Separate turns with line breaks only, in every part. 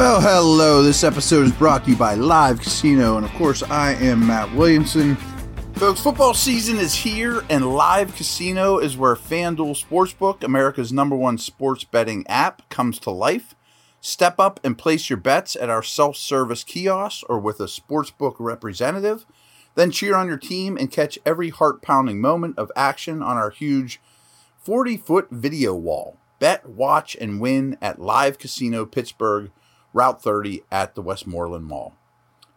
Well, hello. This episode is brought to you by Live Casino, and of course, I am Matt Williamson. Folks, football season is here, and Live Casino is where FanDuel Sportsbook, America's number one sports betting app, comes to life. Step up and place your bets at our self service kiosk or with a sportsbook representative. Then cheer on your team and catch every heart pounding moment of action on our huge 40 foot video wall. Bet, watch, and win at Live Casino Pittsburgh, Route 30 at the Westmoreland Mall.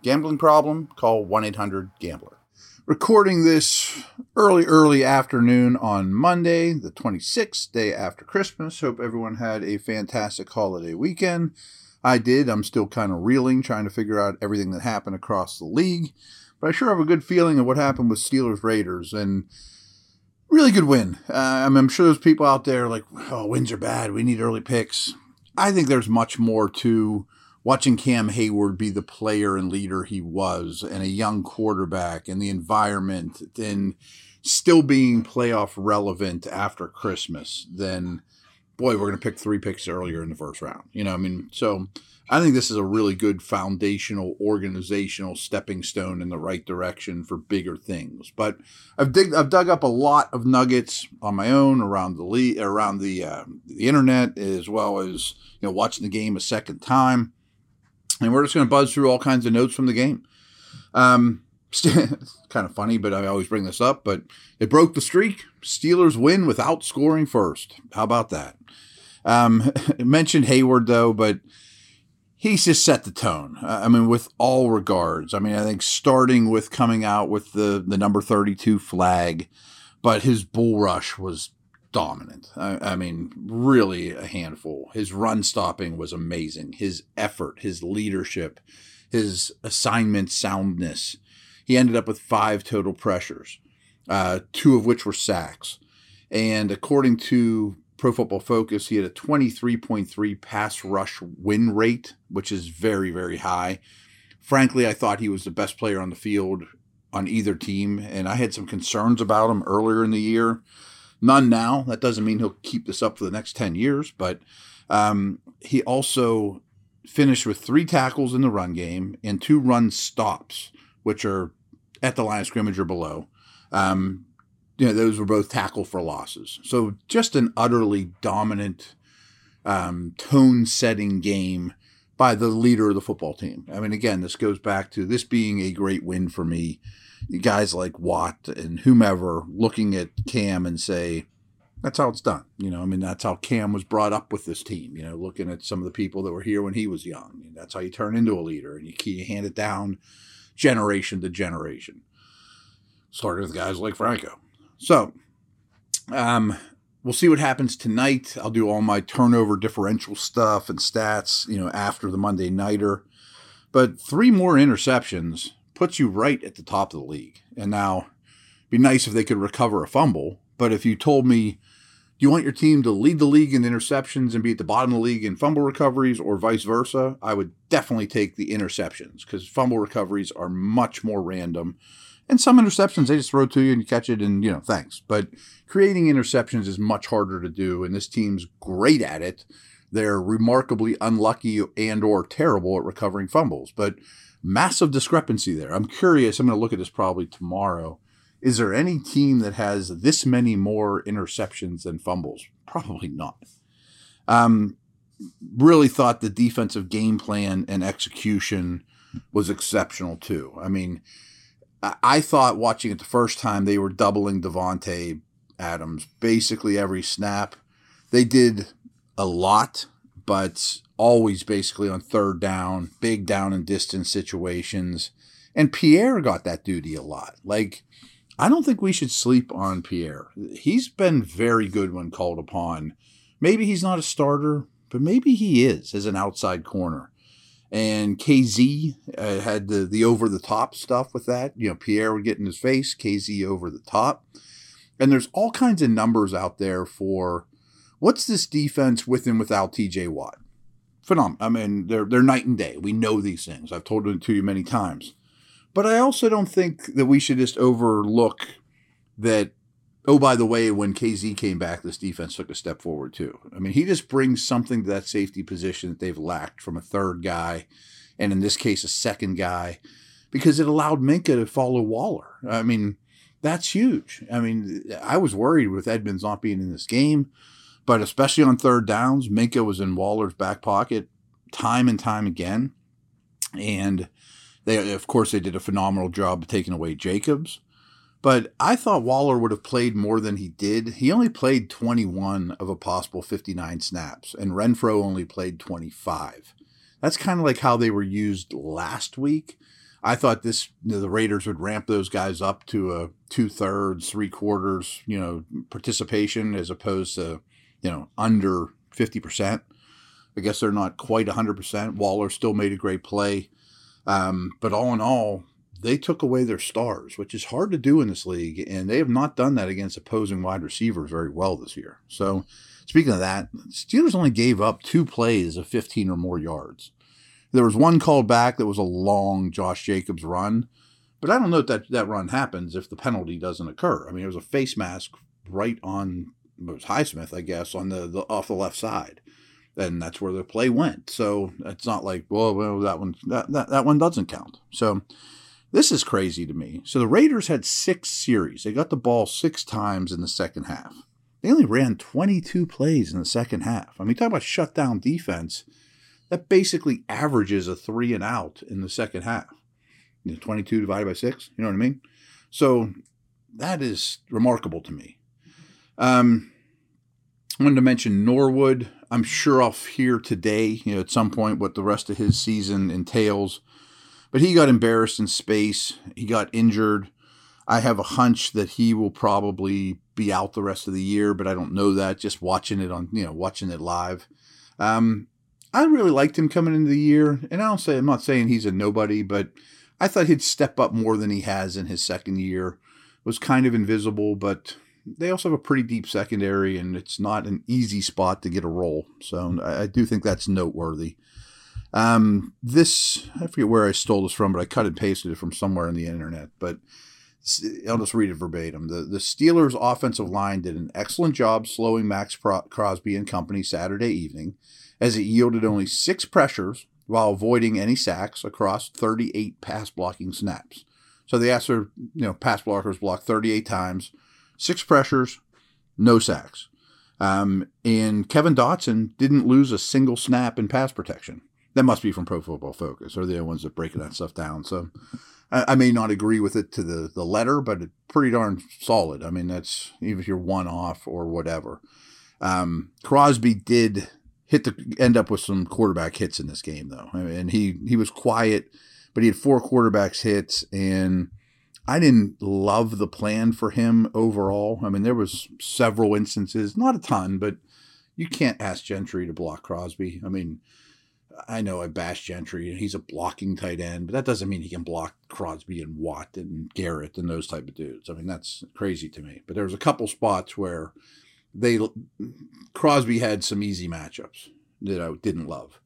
Gambling problem? Call 1 800 Gambler recording this early, early afternoon on Monday, the 26th, day after Christmas. Hope everyone had a fantastic holiday weekend. I did. I'm still kind of reeling, trying to figure out everything that happened across the league. But I sure have a good feeling of what happened with Steelers Raiders. And really good win. Uh, I I'm sure there's people out there like, oh, wins are bad. We need early picks. I think there's much more to watching Cam Heyward be the player and leader he was, and a young quarterback, and the environment, and still being playoff relevant after Christmas, then boy, we're going to pick three picks earlier in the first round. You know, I mean, so I think this is a really good foundational, organizational stepping stone in the right direction for bigger things. But I've dig, I've dug up a lot of nuggets on my own around the le- around the uh, the internet, as well as you know watching the game a second time and we're just going to buzz through all kinds of notes from the game. Um, kind of funny, but I always bring this up. But it broke the streak. Steelers win without scoring first. How about that? Um, mentioned Heyward though, but he's just set the tone. I mean, with all regards. I mean, I think starting with coming out with the the number thirty two flag, but his bull rush was dominant. I, I, mean, really a handful. His run stopping was amazing. His effort, his leadership, his assignment soundness. He ended up with five total pressures, uh, two of which were sacks. And according to Pro Football Focus, he had a 23.3 pass rush win rate, which is very, very high. Frankly, I thought he was the best player on the field on either team, and I had some concerns about him earlier in the year. None now. That doesn't mean he'll keep this up for the next 10 years, but um, he also finished with three tackles in the run game and two run stops, which are at the line of scrimmage or below. Um, you know, those were both tackle for losses. So just an utterly dominant, um, tone setting game by the leader of the football team. I mean, again, this goes back to this being a great win for me guys like Watt and whomever looking at Cam and say, that's how it's done. You know, I mean, that's how Cam was brought up with this team. You know, looking at some of the people that were here when he was young. And that's how you turn into a leader and you, you hand it down generation to generation. Started with guys like Franco. So, um, we'll see what happens tonight. I'll do all my turnover differential stuff and stats, you know, after the Monday Nighter. But three more interceptions puts you right at the top of the league. And now, be nice if they could recover a fumble. But if you told me, do you want your team to lead the league in interceptions and be at the bottom of the league in fumble recoveries or vice versa, I would definitely take the interceptions because fumble recoveries are much more random. And some interceptions, they just throw to you and you catch it and, you know, thanks. But creating interceptions is much harder to do. And this team's great at it. They're remarkably unlucky and or terrible at recovering fumbles. But massive discrepancy there. I'm curious. I'm going to look at this probably tomorrow. Is there any team that has this many more interceptions than fumbles? Probably not. Um, really thought the defensive game plan and execution was exceptional too. I mean, I thought watching it the first time they were doubling Davante Adams basically every snap. They did a lot, but always basically on third down, big down and distance situations. And Pierre got that duty a lot. Like, I don't think we should sleep on Pierre. He's been very good when called upon. Maybe he's not a starter, but maybe he is as an outside corner. And Kazee uh, had the, the over the top stuff with that. You know, Pierre would get in his face, Kazee over the top. And there's all kinds of numbers out there for what's this defense with and without TJ Watt? phenomenal. I mean, they're they're night and day. We know these things. I've told them to you many times. But I also don't think that we should just overlook that oh, by the way, when Kazee came back, this defense took a step forward too. I mean, he just brings something to that safety position that they've lacked from a third guy, and in this case, a second guy, because it allowed Minkah to follow Waller. I mean, that's huge. I mean, I was worried with Edmunds not being in this game, but especially on third downs, Minkah was in Waller's back pocket time and time again. And they, of course, they did a phenomenal job taking away Jacobs. But I thought Waller would have played more than he did. He only played 21 of a possible 59 snaps, and Renfrow only played 25. That's kind of like how they were used last week. I thought this you know, the Raiders would ramp those guys up to a two thirds, three quarters, you know, participation as opposed to you know under 50 percent. I guess they're not quite 100 percent. Waller still made a great play, um, but all in all, they took away their stars, which is hard to do in this league, and they have not done that against opposing wide receivers very well this year. So, speaking of that, Steelers only gave up two plays of 15 or more yards. There was one called back that was a long Josh Jacobs run, but I don't know if that that run happens if the penalty doesn't occur. I mean, it was a face mask right on it was Highsmith, I guess, on the, the off the left side and that's where the play went. So it's not like, well, well that one that, that, that one doesn't count. So this is crazy to me. So the Raiders had six series. They got the ball six times in the second half. They only ran 22 plays in the second half. I mean, talk about shutdown defense. That basically averages a three and out in the second half. You know, 22 divided by six. You know what I mean? So that is remarkable to me. Um, I wanted to mention Norwood. I'm sure I'll hear today, you know, at some point what the rest of his season entails. But he got embarrassed in space. He got injured. I have a hunch that he will probably be out the rest of the year, but I don't know that. Just watching it on, you know, watching it live. Um, I really liked him coming into the year, and I don't say I'm not saying he's a nobody, but I thought he'd step up more than he has in his second year. Was kind of invisible, but they also have a pretty deep secondary, and it's not an easy spot to get a role. So I, I do think that's noteworthy. Um, this, I forget where I stole this from, but I cut and pasted it from somewhere on the internet. But I'll just read it verbatim. The, the Steelers' offensive line did an excellent job slowing Maxx Crosby and company Saturday evening, as it yielded only six pressures while avoiding any sacks across 38 pass blocking snaps. So the asked you know, pass blockers blocked 38 times, six pressures, no sacks. Um, and Kevin Dotson didn't lose a single snap in pass protection that must be from Pro Football Focus, they're the ones that breaking that stuff down. So I, I, may not agree with it to the, the letter, but it's pretty darn solid. I mean, that's even if you're one off or whatever. Um, Crosby did hit the end up with some quarterback hits in this game though, I mean, and he he was quiet, but he had four quarterbacks hits and. I didn't love the plan for him overall. I mean, there was several instances, not a ton, but you can't ask Gentry to block Crosby. I mean, I know I bash Gentry and he's a blocking tight end, but that doesn't mean he can block Crosby and Watt and Garrett and those type of dudes. I mean, that's crazy to me. But there was a couple spots where they Crosby had some easy matchups that I didn't love.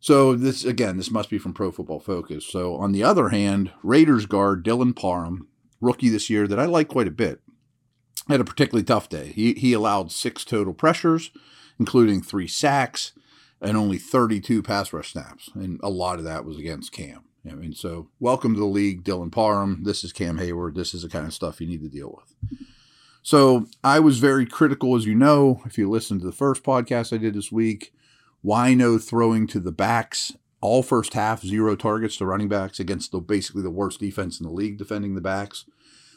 So this again, this must be from Pro Football Focus. So on the other hand, Raiders guard Dylan Parham, rookie this year that I like quite a bit, had a particularly tough day. He he allowed six total pressures, including three sacks and only 32 pass rush snaps. And a lot of that was against Cam. I mean, so welcome to the league, Dylan Parham. This is Cam Heyward. This is the kind of stuff you need to deal with. So I was very critical, as you know, if you listened to the first podcast I did this week. Wino throwing to the backs all first half, zero targets to running backs against the basically the worst defense in the league defending the backs.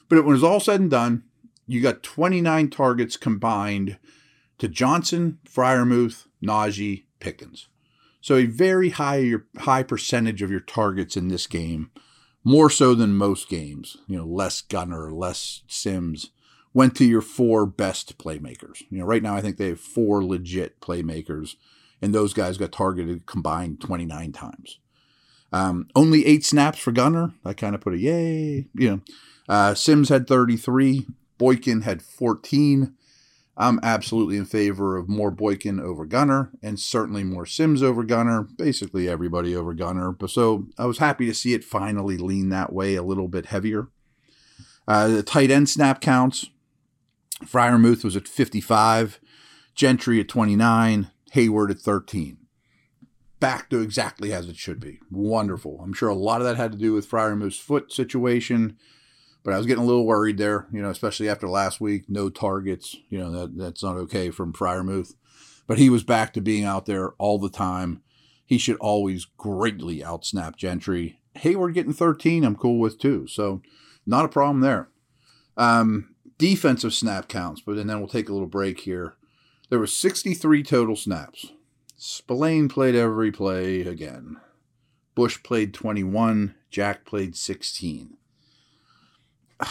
But when it was all said and done, you got 29 targets combined to Johnson, Freiermuth, Najee, Pickens. So a very high high percentage of your targets in this game, more so than most games, you know, less Gunner, less Sims, went to your four best playmakers. You know, right now I think they have four legit playmakers, and those guys got targeted combined 29 times. Um, only eight snaps for Gunner. I kind of put a yay. You know, uh, Sims had 33. Boykin had 14. I'm absolutely in favor of more Boykin over Gunner and certainly more Sims over Gunner, basically everybody over Gunner. But so I was happy to see it finally lean that way a little bit heavier. Uh, the tight end snap counts Freiermuth was at 55, Gentry at 29, Heyward at 13. Back to exactly as it should be. Wonderful. I'm sure a lot of that had to do with Freiermuth's foot situation, but I was getting a little worried there, you know, especially after last week. No targets, you know, that, that's not okay from Freiermuth. But he was back to being out there all the time. He should always greatly outsnap Gentry. Heyward getting 13, I'm cool with too. So not a problem there. Um, defensive snap counts, but and then we'll take a little break here. There were 63 total snaps. Spillane played every play again. Bush played 21. Jack played 16.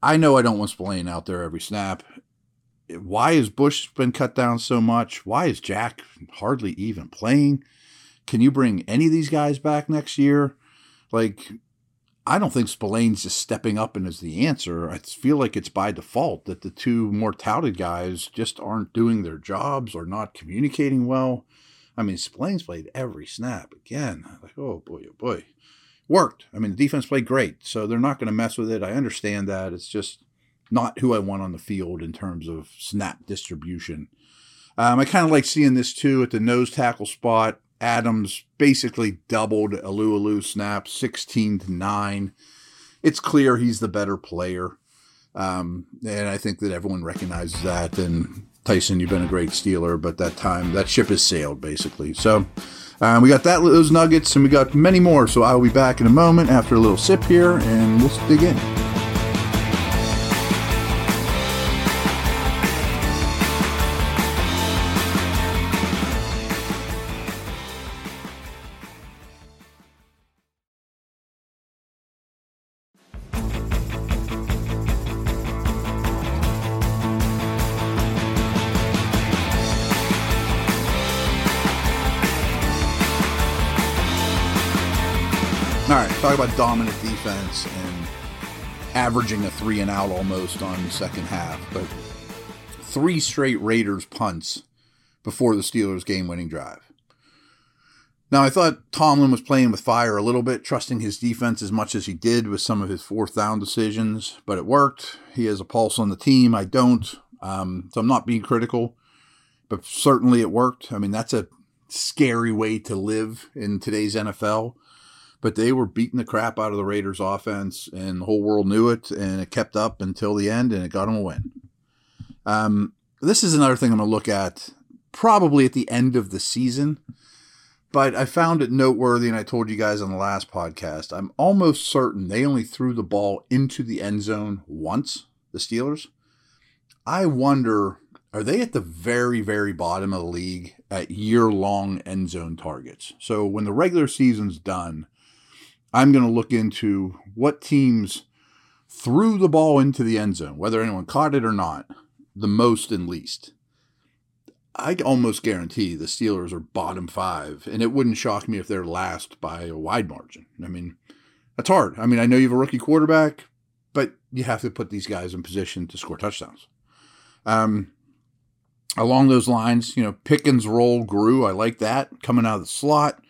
I know I don't want Spillane out there every snap. Why has Bush been cut down so much? Why is Jack hardly even playing? Can you bring any of these guys back next year? Like, I don't think Spillane's just stepping up and is the answer. I feel like it's by default that the two more touted guys just aren't doing their jobs or not communicating well. I mean, Spillane's played every snap again. Like, oh boy, oh boy. Worked. I mean, the defense played great, so they're not going to mess with it. I understand that. It's just not who I want on the field in terms of snap distribution. Um, I kind of like seeing this too at the nose tackle spot. Adams basically doubled Alualu snaps, 16 to 9. It's clear he's the better player. Um, and I think that everyone recognizes that. And Tyson, you've been a great Steeler, but that time, that ship has sailed basically. So um, we got that those nuggets, and we got many more. So I'll be back in a moment after a little sip here, and we'll dig in. Talk about dominant defense and averaging a three and out almost on second half, but three straight Raiders punts before the Steelers' game winning drive. Now, I thought Tomlin was playing with fire a little bit, trusting his defense as much as he did with some of his fourth down decisions, but it worked. He has a pulse on the team. I don't. Um, so I'm not being critical, but certainly it worked. I mean, that's a scary way to live in today's NFL but they were beating the crap out of the Raiders offense, and the whole world knew it, and it kept up until the end, and it got them a win. Um, this is another thing I'm going to look at probably at the end of the season, but I found it noteworthy, and I told you guys on the last podcast, I'm almost certain they only threw the ball into the end zone once, the Steelers. I wonder, are they at the very, very bottom of the league at year long end zone targets? So when the regular season's done, I'm going to look into what teams threw the ball into the end zone, whether anyone caught it or not, the most and least. I almost guarantee the Steelers are bottom five, and it wouldn't shock me if they're last by a wide margin. I mean, that's hard. I mean, I know you have a rookie quarterback, but you have to put these guys in position to score touchdowns. Um, along those lines, you know, Pickens' role grew. I like that. Coming out of the slot,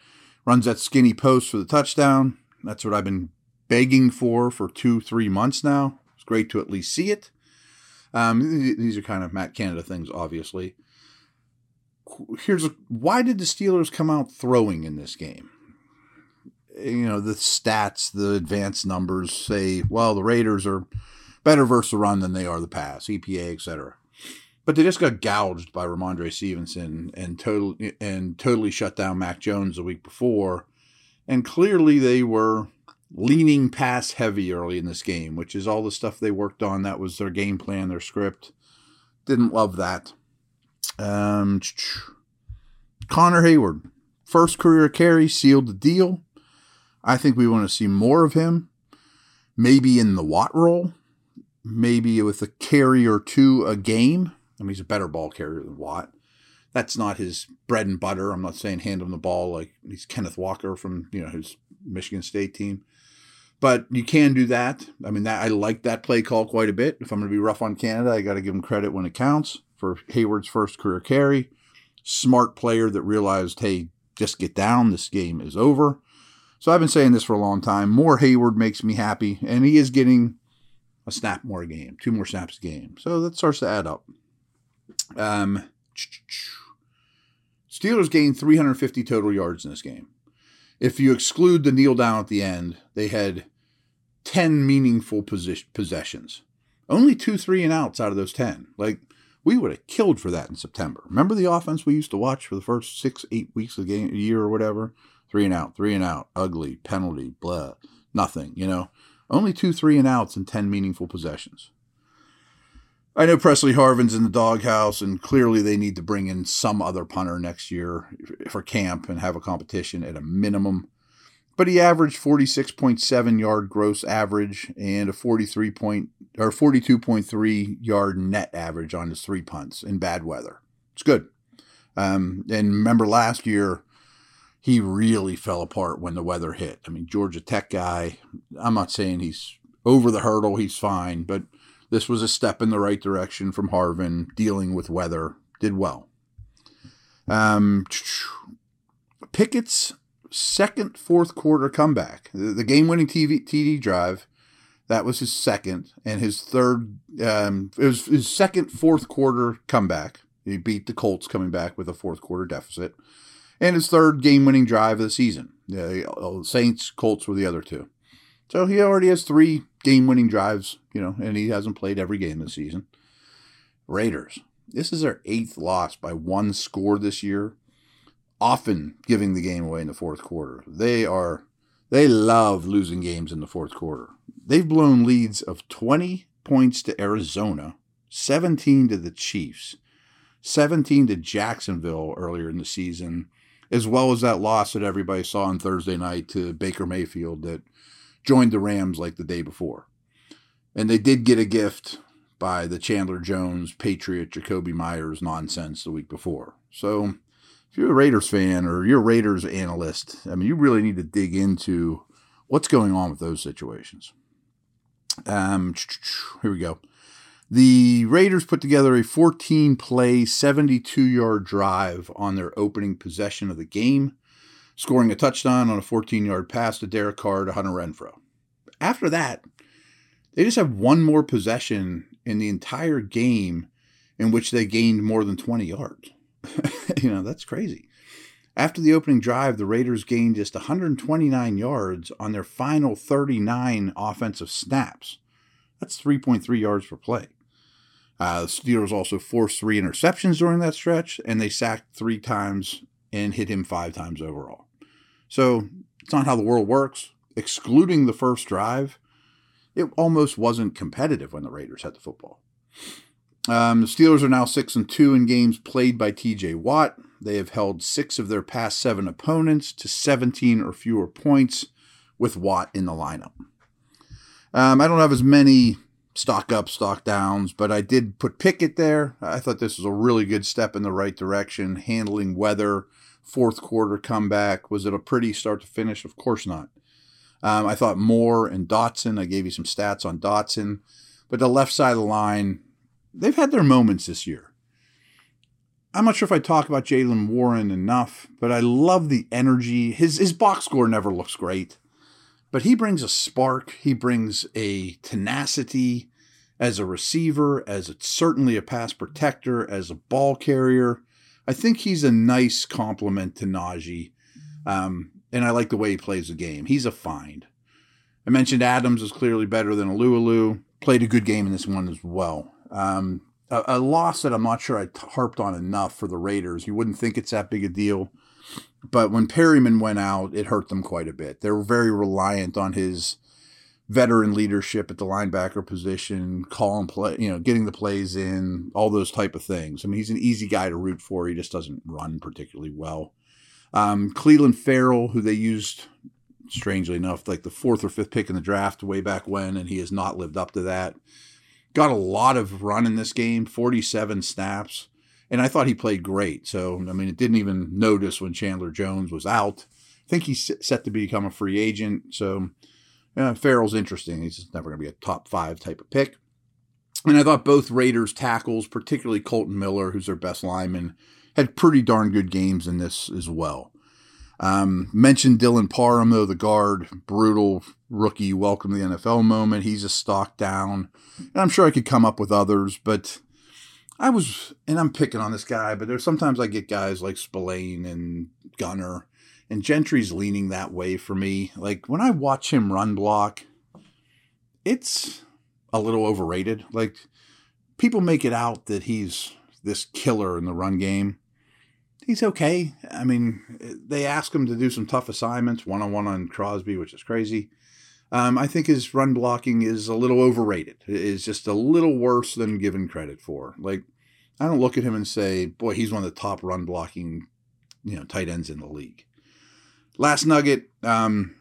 runs that skinny post for the touchdown. That's what I've been begging for for two, three months now. It's great to at least see it. Um, these are kind of Matt Canada things, obviously. Here's a, why did the Steelers come out throwing in this game? You know, the stats, the advanced numbers say, well, the Raiders are better versus the run than they are the pass, EPA, etc. But they just got gouged by Rhamondre Stevenson and total and totally shut down Mac Jones the week before and clearly they were leaning pass heavy early in this game, which is all the stuff they worked on. That was their game plan, their script. Didn't love that. Um, Connor Heyward, first career carry, sealed the deal. I think we want to see more of him. Maybe in the Watt role, maybe with a carry or two a game. I mean, he's a better ball carrier than Watt that's not his bread and butter. I'm not saying hand him the ball like he's Kenneth Walker from you know his Michigan State team, but you can do that. I mean, that I like that play call quite a bit. If I'm going to be rough on Canada, I got to give him credit when it counts for Heyward's first career carry. Smart player that realized, hey, just get down. This game is over. So I've been saying this for a long time. More Heyward makes me happy, and he is getting a snap more game, two more snaps a game. So that starts to add up. Um, Steelers gained 350 total yards in this game. If you exclude the kneel down at the end, they had 10 meaningful possessions. Only two three and outs out of those 10. Like, we would have killed for that in September. Remember the offense we used to watch for the first six, eight weeks of the game, a year or whatever? Three and out, three and out, ugly, penalty, blah, nothing, you know? Only two three and outs and 10 meaningful possessions. I know Pressley Harvin's in the doghouse, and clearly they need to bring in some other punter next year for camp and have a competition at a minimum. But he averaged 46.7 yard gross average and a 43 point or 42.3 yard net average on his three punts in bad weather. It's good. Um, and remember last year, he really fell apart when the weather hit. I mean, Georgia Tech guy, I'm not saying he's over the hurdle, he's fine, but this was a step in the right direction from Harvin dealing with weather. Did well. Um, Pickett's second fourth quarter comeback, the, the game winning TV TD drive, that was his second, and his third, um, it was his second fourth quarter comeback. He beat the Colts coming back with a fourth quarter deficit and his third game winning drive of the season. The uh, Saints, Colts were the other two. So he already has three game winning drives, you know, and he hasn't played every game this season. Raiders. This is their eighth loss by one score this year, often giving the game away in the fourth quarter. They are they love losing games in the fourth quarter. They've blown leads of 20 points to Arizona, 17 to the Chiefs, 17 to Jacksonville earlier in the season, as well as that loss that everybody saw on Thursday night to Baker Mayfield that joined the Rams like the day before. And they did get a gift by the Chandler Jones Patriot Jakobi Meyers nonsense the week before. So if you're a Raiders fan or you're a Raiders analyst, I mean, you really need to dig into what's going on with those situations. Um, here we go. The Raiders put together a 14 play, 72 yard drive on their opening possession of the game, scoring a touchdown on a 14 yard pass to Derek Carr to Hunter Renfrow. After that, they just have one more possession in the entire game in which they gained more than 20 yards. you know, that's crazy. After the opening drive, the Raiders gained just 129 yards on their final 39 offensive snaps. That's 3.3 yards per play. Uh, the Steelers also forced three interceptions during that stretch, and they sacked three times and hit him five times overall. So it's not how the world works. Excluding the first drive, it almost wasn't competitive when the Raiders had the football. Um, the Steelers are now six and two in games played by T.J. Watt. They have held six of their past seven opponents to 17 or fewer points with Watt in the lineup. Um, I don't have as many stock up, stock downs, but I did put Pickett there. I thought this was a really good step in the right direction, handling weather, fourth quarter comeback. Was it a pretty start to finish? Of course not. Um, I thought Moore and Dotson, I gave you some stats on Dotson, but the left side of the line, they've had their moments this year. I'm not sure if I talk about Jaylen Warren enough, but I love the energy. His his box score never looks great but he brings a spark. He brings a tenacity as a receiver, as a, certainly a pass protector, as a ball carrier. I think he's a nice compliment to Najee. Um, and I like the way he plays the game. He's a find. I mentioned Adams is clearly better than Alualu. Played a good game in this one as well. Um, a, a, loss that I'm not sure I harped on enough for the Raiders. You wouldn't think it's that big a deal. But when Perryman went out, it hurt them quite a bit. They were very reliant on his veteran leadership at the linebacker position, calling play, you know, getting the plays in, all those type of things. I mean, he's an easy guy to root for. He just doesn't run particularly well. Um, Clelin Ferrell, who they used strangely enough, like the fourth or fifth pick in the draft way back when, and he has not lived up to that. Got a lot of run in this game, 47 snaps and I thought he played great. So I mean, it didn't even notice when Chandler Jones was out. I think he's set to become a free agent. So yeah, Ferrell's interesting. He's just never going to be a top five type of pick. And I thought both Raiders tackles, particularly Kolton Miller, who's their best lineman, had pretty darn good games in this as well. Um, mentioned Dylan Parham, though, the guard, brutal rookie, welcome to the NFL moment. He's a stock down. And I'm sure I could come up with others, but I was, and I'm picking on this guy, but there's sometimes I get guys like Spillane and Gunner, and Gentry's leaning that way for me. Like when I watch him run block, it's a little overrated. Like people make it out that he's this killer in the run game. He's okay. I mean, they ask him to do some tough assignments, one on one on Crosby, which is crazy. Um, I think his run blocking is a little overrated. It is just a little worse than given credit for. Like, I don't look at him and say, boy, he's one of the top run blocking, you know, tight ends in the league. Last nugget, um,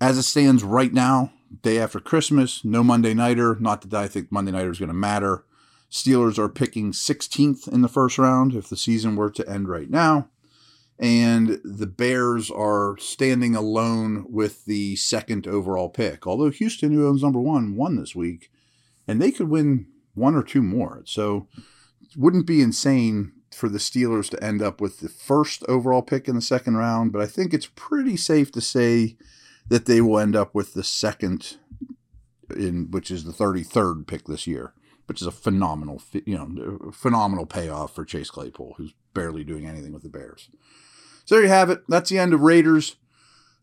as it stands right now, day after Christmas, no Monday Nighter. Not that I think Monday Nighter is going to matter. Steelers are picking 16th in the first round if the season were to end right now. And the Bears are standing alone with the second overall pick. Although Houston, who owns number one, won this week, and they could win one or two more. So wouldn't be insane for the Steelers to end up with the first overall pick in the second round, but I think it's pretty safe to say that they will end up with the second in which is the 33rd pick this year, which is a phenomenal, you know, phenomenal payoff for Chase Claypool, who's barely doing anything with the Bears. So there you have it. That's the end of Raiders.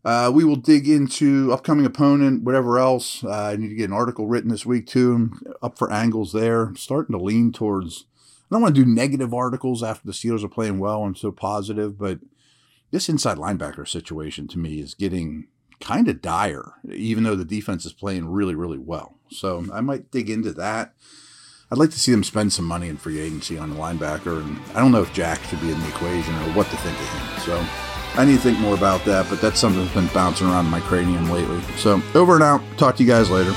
Uh, we will dig into upcoming opponent, whatever else. Uh, I need to get an article written this week too. I'm up for angles there. I'm starting to lean towards. I don't want to do negative articles after the Steelers are playing well and so positive, but this inside linebacker situation to me is getting kind of dire, even though the defense is playing really, really well. So I might dig into that. I'd like to see them spend some money in free agency on the linebacker, and I don't know if Jack should be in the equation or what to think of him. So I need to think more about that, but that's something that's been bouncing around my cranium lately. So over and out. Talk to you guys later.